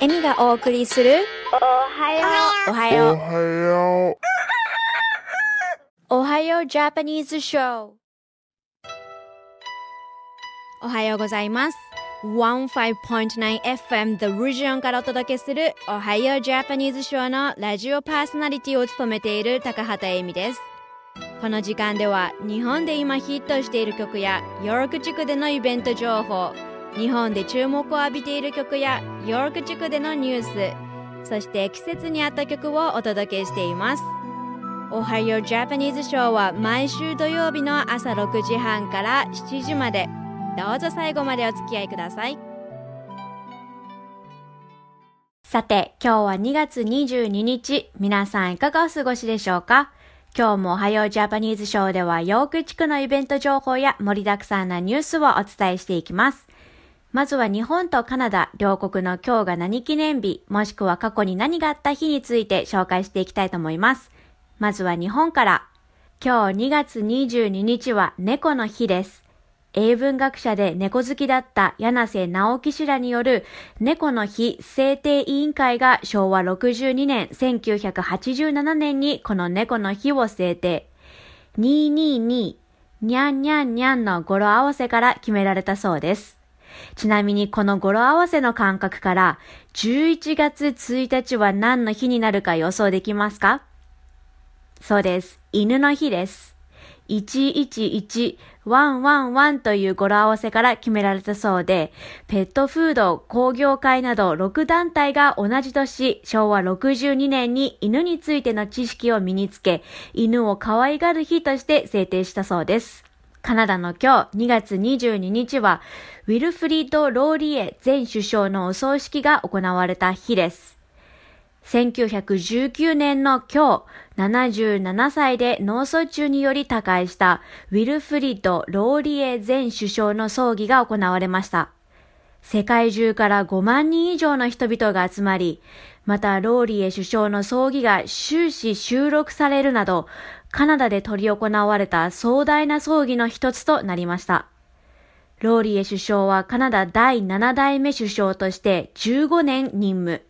エミがお送りするおはよおはよう。おはよう。おはようジャパニーズショー。おはようございます。15.9FM The Region からお届けするおはようジャパニーズショーのラジオパーソナリティを務めている高畑恵美です。この時間では日本で今ヒットしている曲やヨーク地区でのイベント情報、日本で注目を浴びている曲やヨーク地区でのニュース、そして季節に合った曲をお届けしています。おはようジャパニーズショーは毎週土曜日の朝6時半から7時まで。どうぞ最後までお付き合いください。さて今日は2月22日。皆さんいかがお過ごしでしょうか？今日もおはようジャパニーズショーではヨーク地区のイベント情報や盛りだくさんなニュースをお伝えしていきます。まずは日本とカナダ両国の今日が何記念日もしくは過去に何があった日について紹介していきたいと思いますまずは日本から。今日2月22日は猫の日です。英文学者で猫好きだった柳瀬直樹氏らによる猫の日制定委員会が昭和62年1987年にこの猫の日を制定。222にゃんにゃんにゃんの語呂合わせから決められたそうです。ちなみにこの語呂合わせの感覚から11月1日は何の日になるか予想できますか？そうです。犬の日です。111111という語呂合わせから決められたそうで、ペットフード工業会など6団体が同じ年、昭和62年に犬についての知識を身につけ、犬を可愛がる日として制定したそうです。カナダの今日2月22日は、ウィルフリード・ローリエ前首相のお葬式が行われた日です。1919年の今日、77歳で脳卒中により他界したウィルフリッド・ローリエ前首相の葬儀が行われました。世界中から5万人以上の人々が集まり、またローリエ首相の葬儀が終始収録されるなど、カナダで執り行われた壮大な葬儀の一つとなりました。ローリエ首相はカナダ第7代目首相として15年任務。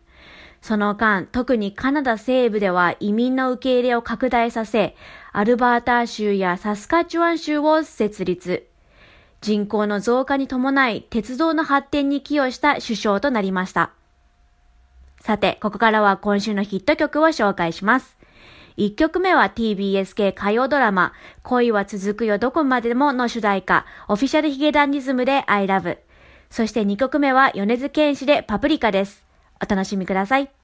その間、特にカナダ西部では移民の受け入れを拡大させ、アルバータ州やサスカチュワン州を設立。人口の増加に伴い、鉄道の発展に寄与した首相となりました。さて、ここからは今週のヒット曲を紹介します。1曲目は TBS 系火曜ドラマ、恋は続くよどこまでもの主題歌、オフィシャルヒゲダンディズムで I Love。そして2曲目は米津玄師でパプリカです。お楽しみください。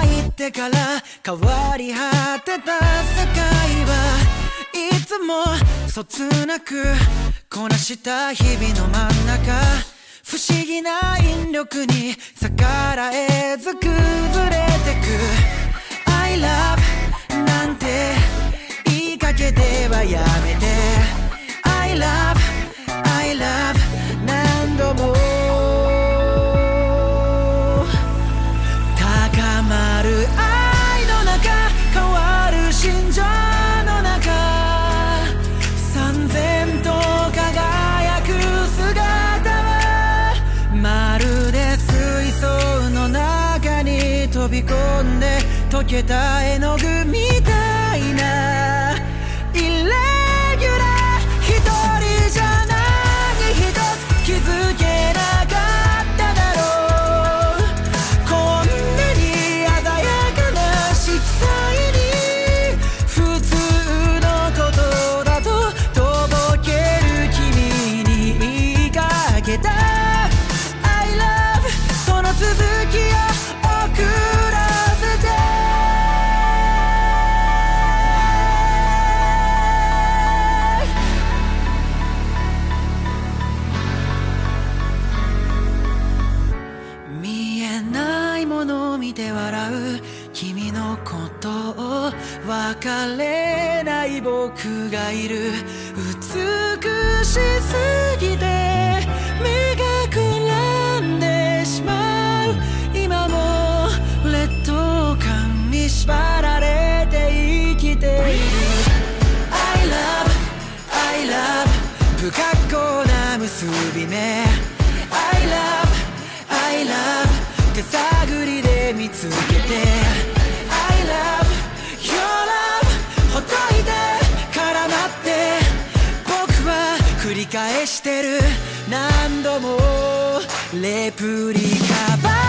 入ってから変わり果てた世界はいつもそつなくこなした日々の真ん中不思議な引力に逆らえず崩れてく I love なんて言いかけてはやめて I love た絵の具不格好な結び目。I love I love 手探りで見つけて。I love your love ほっといて絡まって。僕は繰り返してる。何度もレプリカば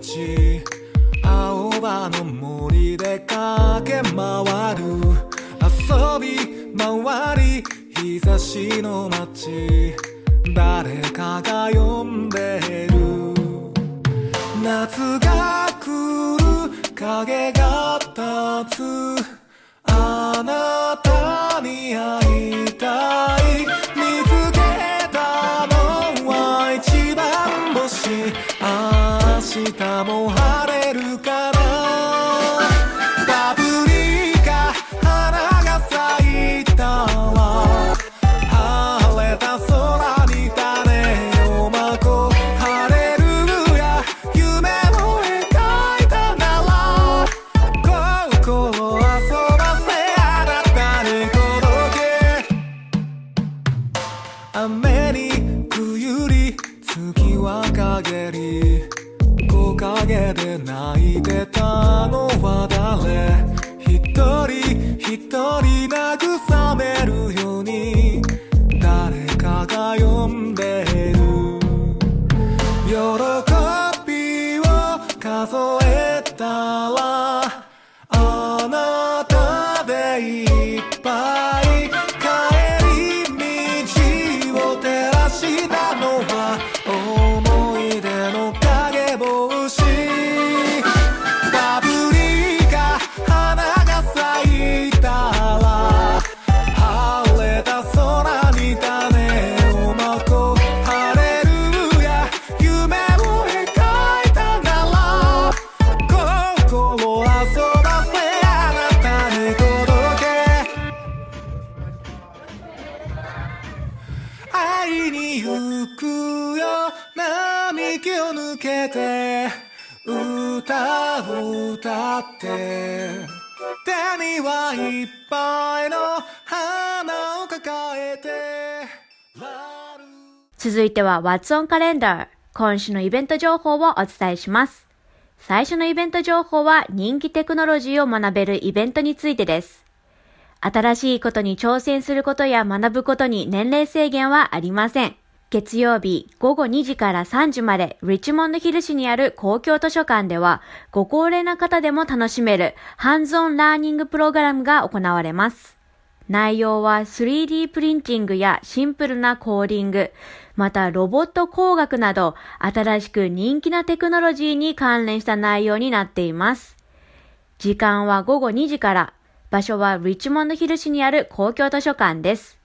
だ明日も晴続いては What's on Calendar 今週のイベント情報をお伝えします。最初のイベント情報は人気テクノロジーを学べるイベントについてです。新しいことに挑戦することや学ぶことに年齢制限はありません。月曜日午後2時から3時までリッチモンドヒル市にある公共図書館ではご高齢な方でも楽しめるハンズオンラーニングプログラムが行われます。内容は 3D プリンティングやシンプルなコーディング、またロボット工学など新しく人気なテクノロジーに関連した内容になっています。時間は午後2時から、場所はリッチモンドヒル市にある公共図書館です。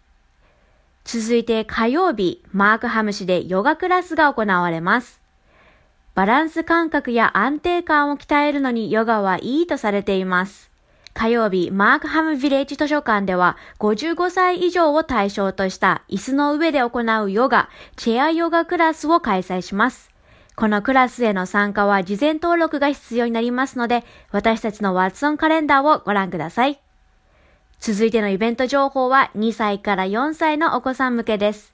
続いて火曜日、マークハム市でヨガクラスが行われます。バランス感覚や安定感を鍛えるのにヨガはいいとされています。火曜日、マークハムビレッジ図書館では、55歳以上を対象とした椅子の上で行うヨガ、チェアヨガクラスを開催します。このクラスへの参加は事前登録が必要になりますので、私たちのワッツオンカレンダーをご覧ください。続いてのイベント情報は2歳から4歳のお子さん向けです。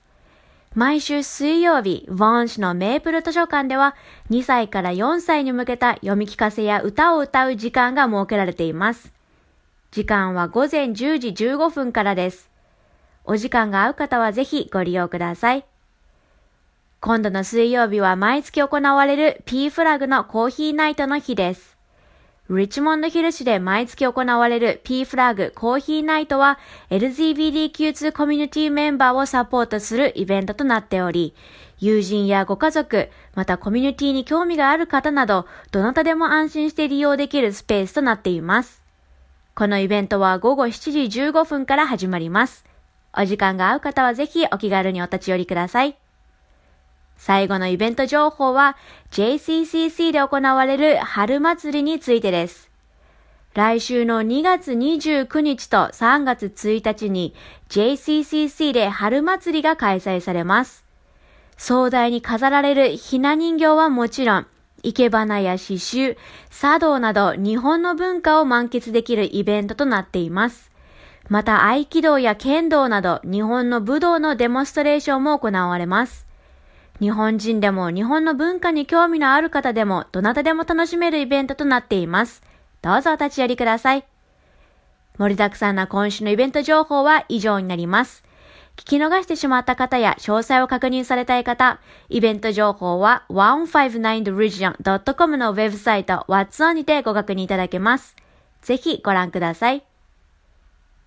毎週水曜日、ヴォン市のメープル図書館では2歳から4歳に向けた読み聞かせや歌を歌う時間が設けられています。時間は午前10時15分からです。お時間が合う方はぜひご利用ください。今度の水曜日は毎月行われる P フラグのコーヒーナイトの日です。リッチモンドヒル市で毎月行われる P フラグコーヒーナイトは LGBTQ2 コミュニティメンバーをサポートするイベントとなっており、友人やご家族、またコミュニティに興味がある方など、どなたでも安心して利用できるスペースとなっています。このイベントは午後7時15分から始まります。お時間が合う方はぜひお気軽にお立ち寄りください。最後のイベント情報は JCCC で行われる春祭りについてです。来週の2月29日と3月1日に JCCC で春祭りが開催されます。壮大に飾られるひな人形はもちろん、生け花や刺繍、茶道など日本の文化を満喫できるイベントとなっています。また合気道や剣道など日本の武道のデモンストレーションも行われます。日本人でも日本の文化に興味のある方でもどなたでも楽しめるイベントとなっています。どうぞお立ち寄りください。盛りだくさんな今週のイベント情報は以上になります。聞き逃してしまった方や詳細を確認されたい方、イベント情報は 159theregion.com のウェブサイト What's On にてご確認いただけます。ぜひご覧ください。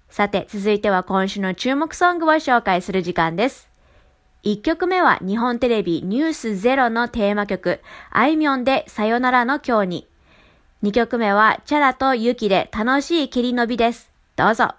さて、続いては今週の注目ソングを紹介する時間です。1曲目は日本テレビニュースゼロのテーマ曲、あいみょんでさよならの今日に。2曲目はチャラとユキで楽しい切り伸びです。どうぞ。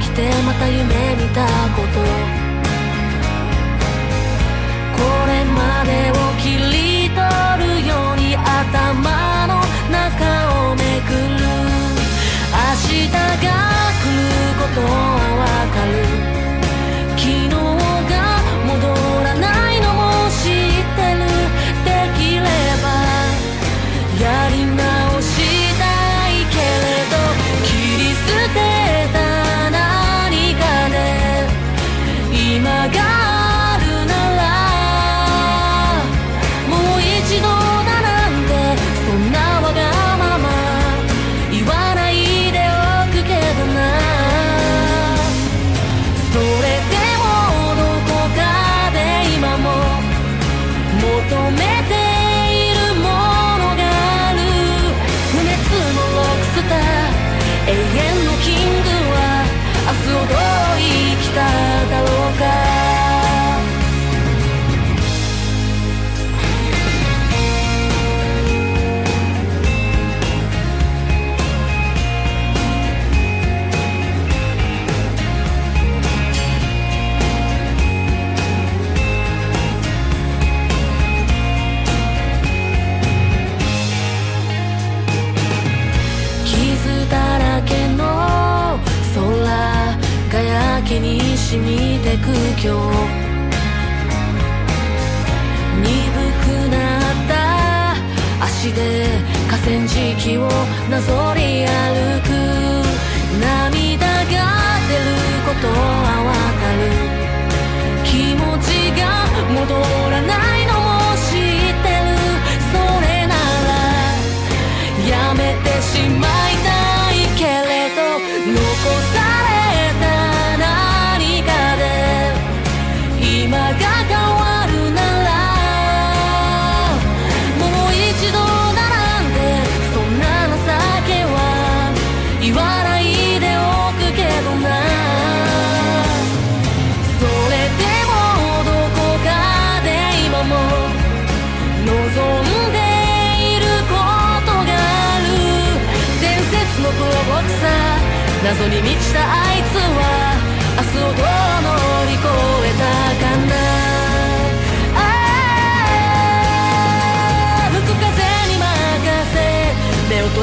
起きてまた夢見たこと。これまでを切り取るように頭の中をめくる。明日が来ること。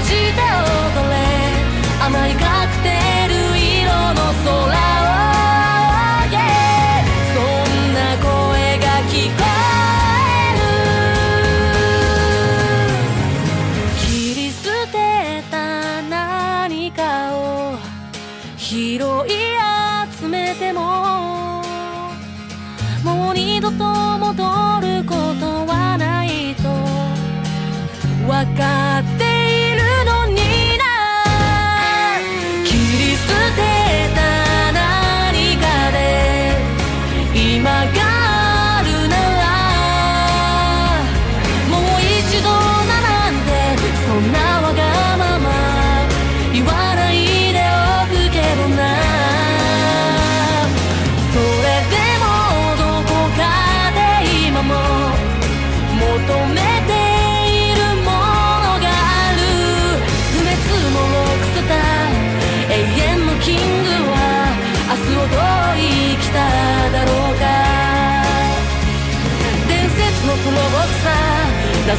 した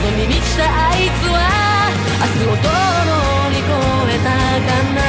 謎に満ちたあいつは明日を通り越えたかな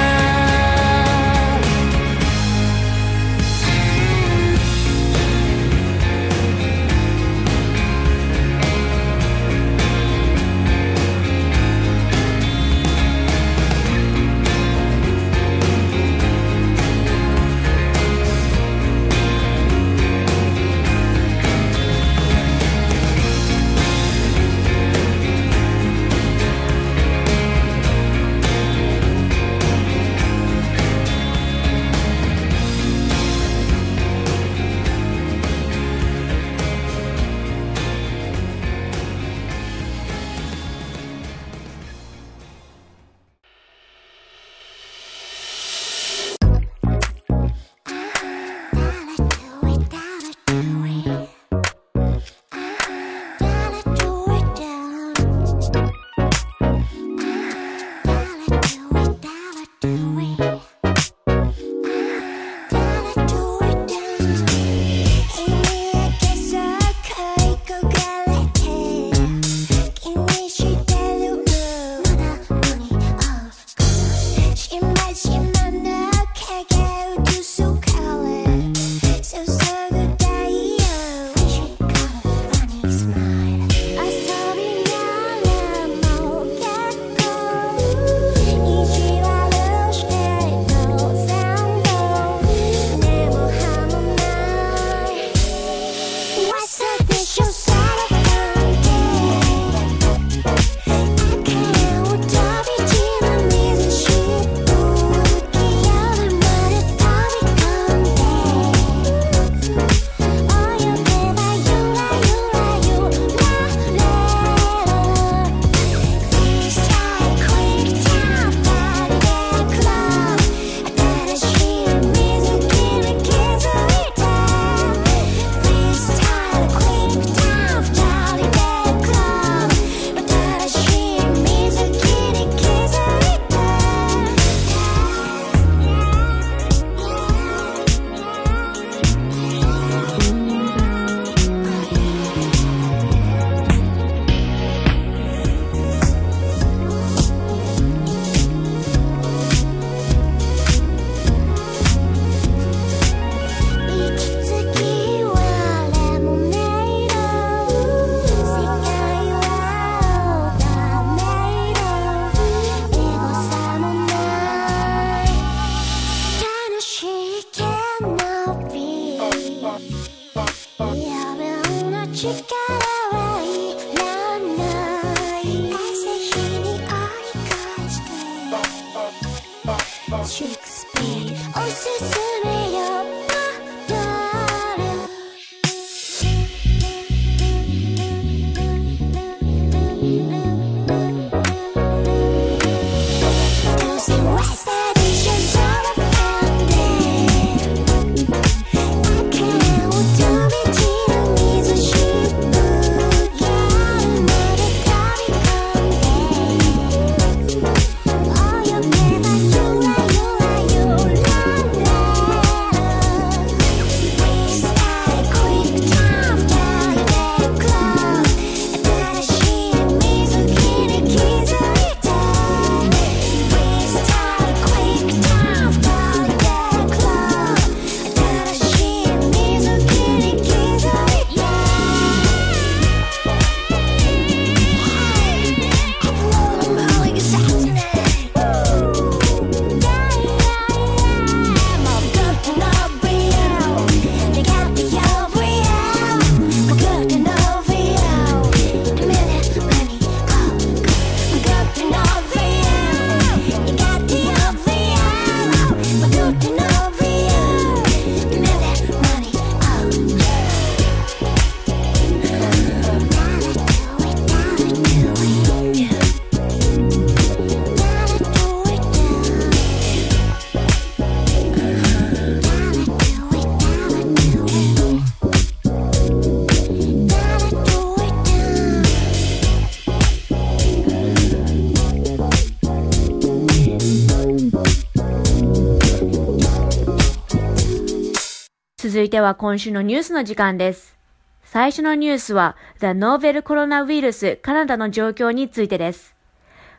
ては今週のニュースの時間です。最初のニュースは、The Novel Coronavirus カナダの状況についてです。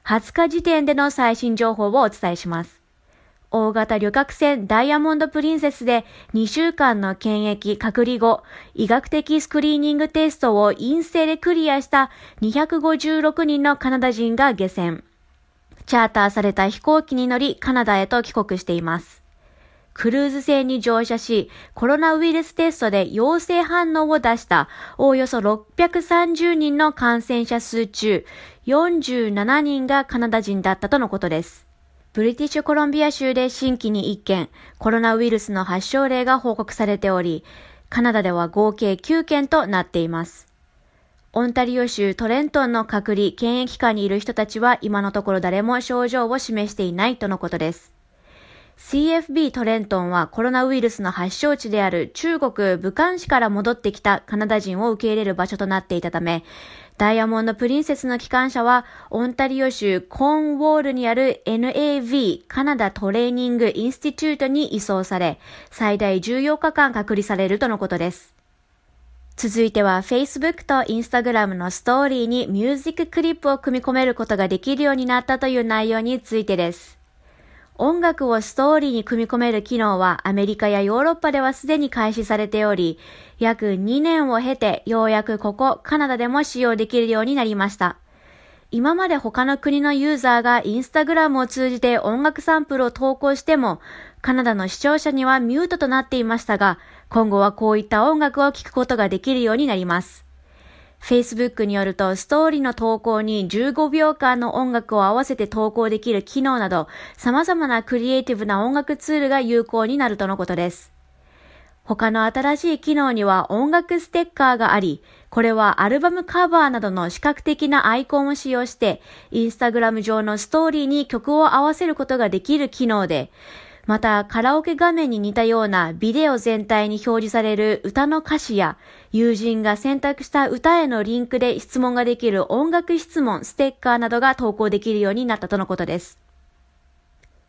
20日時点での最新情報をお伝えします。大型旅客船ダイヤモンドプリンセスで2週間の検疫隔離後、医学的スクリーニングテストを陰性でクリアした256人のカナダ人が下船。チャーターされた飛行機に乗りカナダへと帰国しています。クルーズ船に乗車し、コロナウイルステストで陽性反応を出したおおよそ630人の感染者数中、47人がカナダ人だったとのことです。ブリティッシュコロンビア州で新規に1件、コロナウイルスの発症例が報告されており、カナダでは合計9件となっています。オンタリオ州トレントンの隔離、検疫下にいる人たちは今のところ誰も症状を示していないとのことです。CFB トレントンはコロナウイルスの発祥地である中国武漢市から戻ってきたカナダ人を受け入れる場所となっていたため、ダイヤモンドプリンセスの機関車はオンタリオ州コーンウォールにある NAV カナダトレーニングインスティチュートに移送され、最大14日間隔離されるとのことです。続いては Facebook と Instagram のストーリーにミュージッククリップを組み込めることができるようになったという内容についてです。音楽をストーリーに組み込める機能はアメリカやヨーロッパではすでに開始されており、約2年を経てようやくここカナダでも使用できるようになりました。今まで他の国のユーザーがインスタグラムを通じて音楽サンプルを投稿しても、カナダの視聴者にはミュートとなっていましたが、今後はこういった音楽を聴くことができるようになります。Facebook によると、ストーリーの投稿に15秒間の音楽を合わせて投稿できる機能など、様々なクリエイティブな音楽ツールが有効になるとのことです。他の新しい機能には音楽ステッカーがあり、これはアルバムカバーなどの視覚的なアイコンを使用して、インスタグラム上のストーリーに曲を合わせることができる機能で、またカラオケ画面に似たようなビデオ全体に表示される歌の歌詞や、友人が選択した歌へのリンクで質問ができる音楽質問、ステッカーなどが投稿できるようになったとのことです。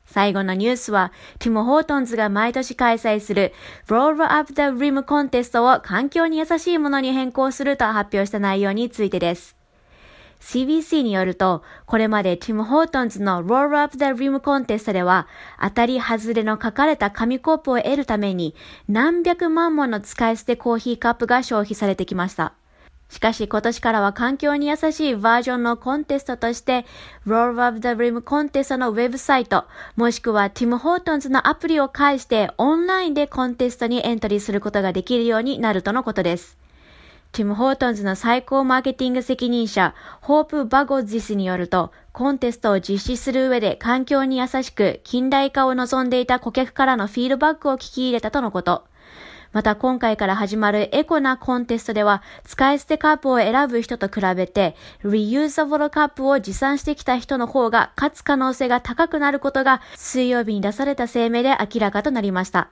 最後のニュースは、ティモ・ホートンズが毎年開催する Roll Up the Rim コンテストを環境に優しいものに変更すると発表した内容についてです。CBC によると、これまでティム・ホートンズの Roll Up the Rim コンテストでは、当たり外れの書かれた紙コップを得るために、何百万もの使い捨てコーヒーカップが消費されてきました。しかし今年からは環境に優しいバージョンのコンテストとして、Roll Up the Rim コンテストのウェブサイト、もしくはティム・ホートンズのアプリを介してオンラインでコンテストにエントリーすることができるようになるとのことです。ティム・ホートンズの最高マーケティング責任者、ホープ・バゴジスによると、コンテストを実施する上で環境に優しく近代化を望んでいた顧客からのフィードバックを聞き入れたとのこと。また今回から始まるエコなコンテストでは、使い捨てカップを選ぶ人と比べて、reusable カップを持参してきた人の方が勝つ可能性が高くなることが、水曜日に出された声明で明らかとなりました。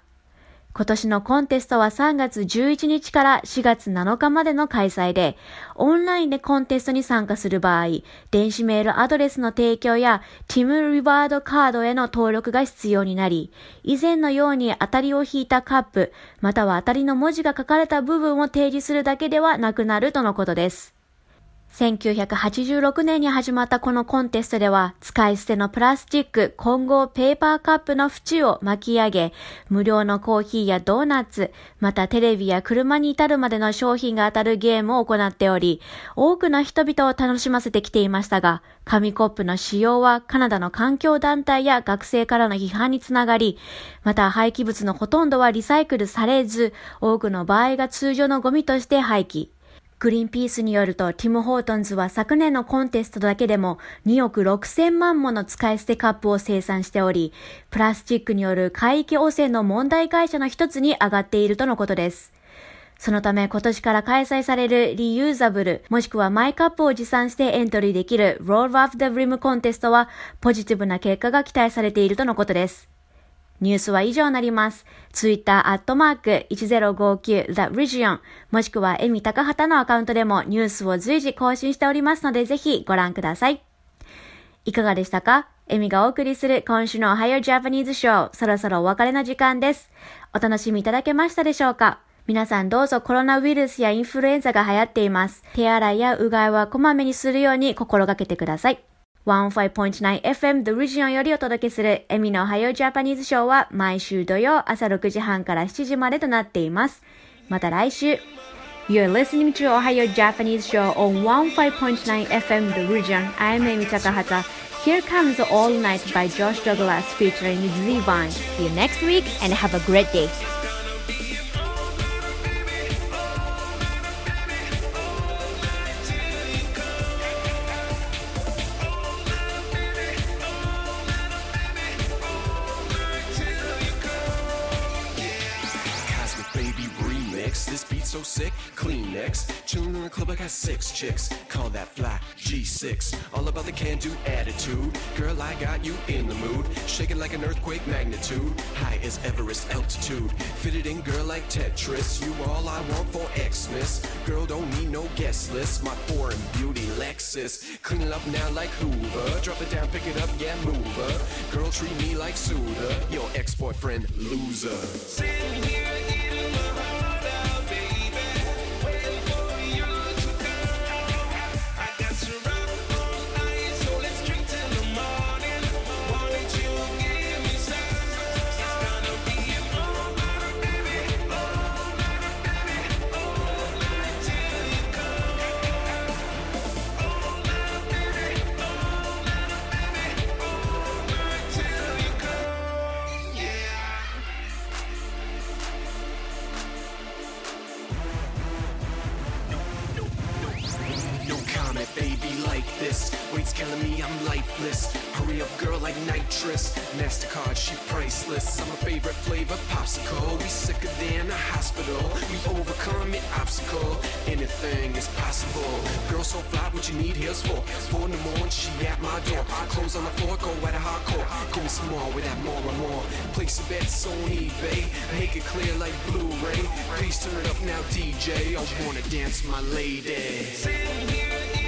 今年のコンテストは3月11日から4月7日までの開催で、オンラインでコンテストに参加する場合、電子メールアドレスの提供やティムリワードカードへの登録が必要になり、以前のように当たりを引いたカップ、または当たりの文字が書かれた部分を提示するだけではなくなるとのことです。1986年に始まったこのコンテストでは、使い捨てのプラスチック混合ペーパーカップの縁を巻き上げ、無料のコーヒーやドーナツ、またテレビや車に至るまでの商品が当たるゲームを行っており、多くの人々を楽しませてきていましたが、紙コップの使用はカナダの環境団体や学生からの批判につながり、また廃棄物のほとんどはリサイクルされず、多くの場合が通常のゴミとして廃棄。グリーンピースによると、ティム・ホートンズは昨年のコンテストだけでも2億6千万もの使い捨てカップを生産しており、プラスチックによる海域汚染の問題会社の一つに上がっているとのことです。そのため今年から開催されるリユーザブル、もしくはマイカップを持参してエントリーできる Roll Off the Rim コンテストはポジティブな結果が期待されているとのことです。ニュースは以上になります。ツイッターアットマーク1059 The Region もしくはエミ高畑のアカウントでもニュースを随時更新しておりますのでぜひご覧ください。いかがでしたか？エミがお送りする今週の Ohio Japanese Show そろそろお別れの時間です。お楽しみいただけましたでしょうか？皆さんどうぞコロナウイルスやインフルエンザが流行っています。手洗いやうがいはこまめにするように心がけてください。15.9FM The Region よりお届けするエミの Ohio Japanese Show は毎週土曜朝6時半から7時までとなっています。また来週。You're listening to Ohio Japanese Show on 15.9 FM The Region. I'm Amy Takahata. Here comes All Night by Josh Douglas featuring Z-Vine. See you next week and have a great day. Got six chicks. Call that fly G6. All about the can do attitude. Girl, I got you in the mood. Shaking like an earthquake magnitude. High as Everest altitude. Fitted in, girl, like Tetris. You all I want for Xmas. Girl, don't need no guest list. My foreign beauty Lexus. Clean it up now like Hoover. Drop it down, pick it up, yeah, move her. Girl, treat me like Suda. Your ex-boyfriend, loser. No she priceless. I'm a favorite flavor, popsicle. We sicker than a hospital. We overcome an obstacle. Anything is possible. Girl, so fly, what you need here's for. Four in the morning, she at my door. Clothes on the floor, go at a hardcore. Go small with that more and more. Place a bet on eBay. Make it clear like Blu-ray. Please turn it up now, DJ. I wanna dance, my lady.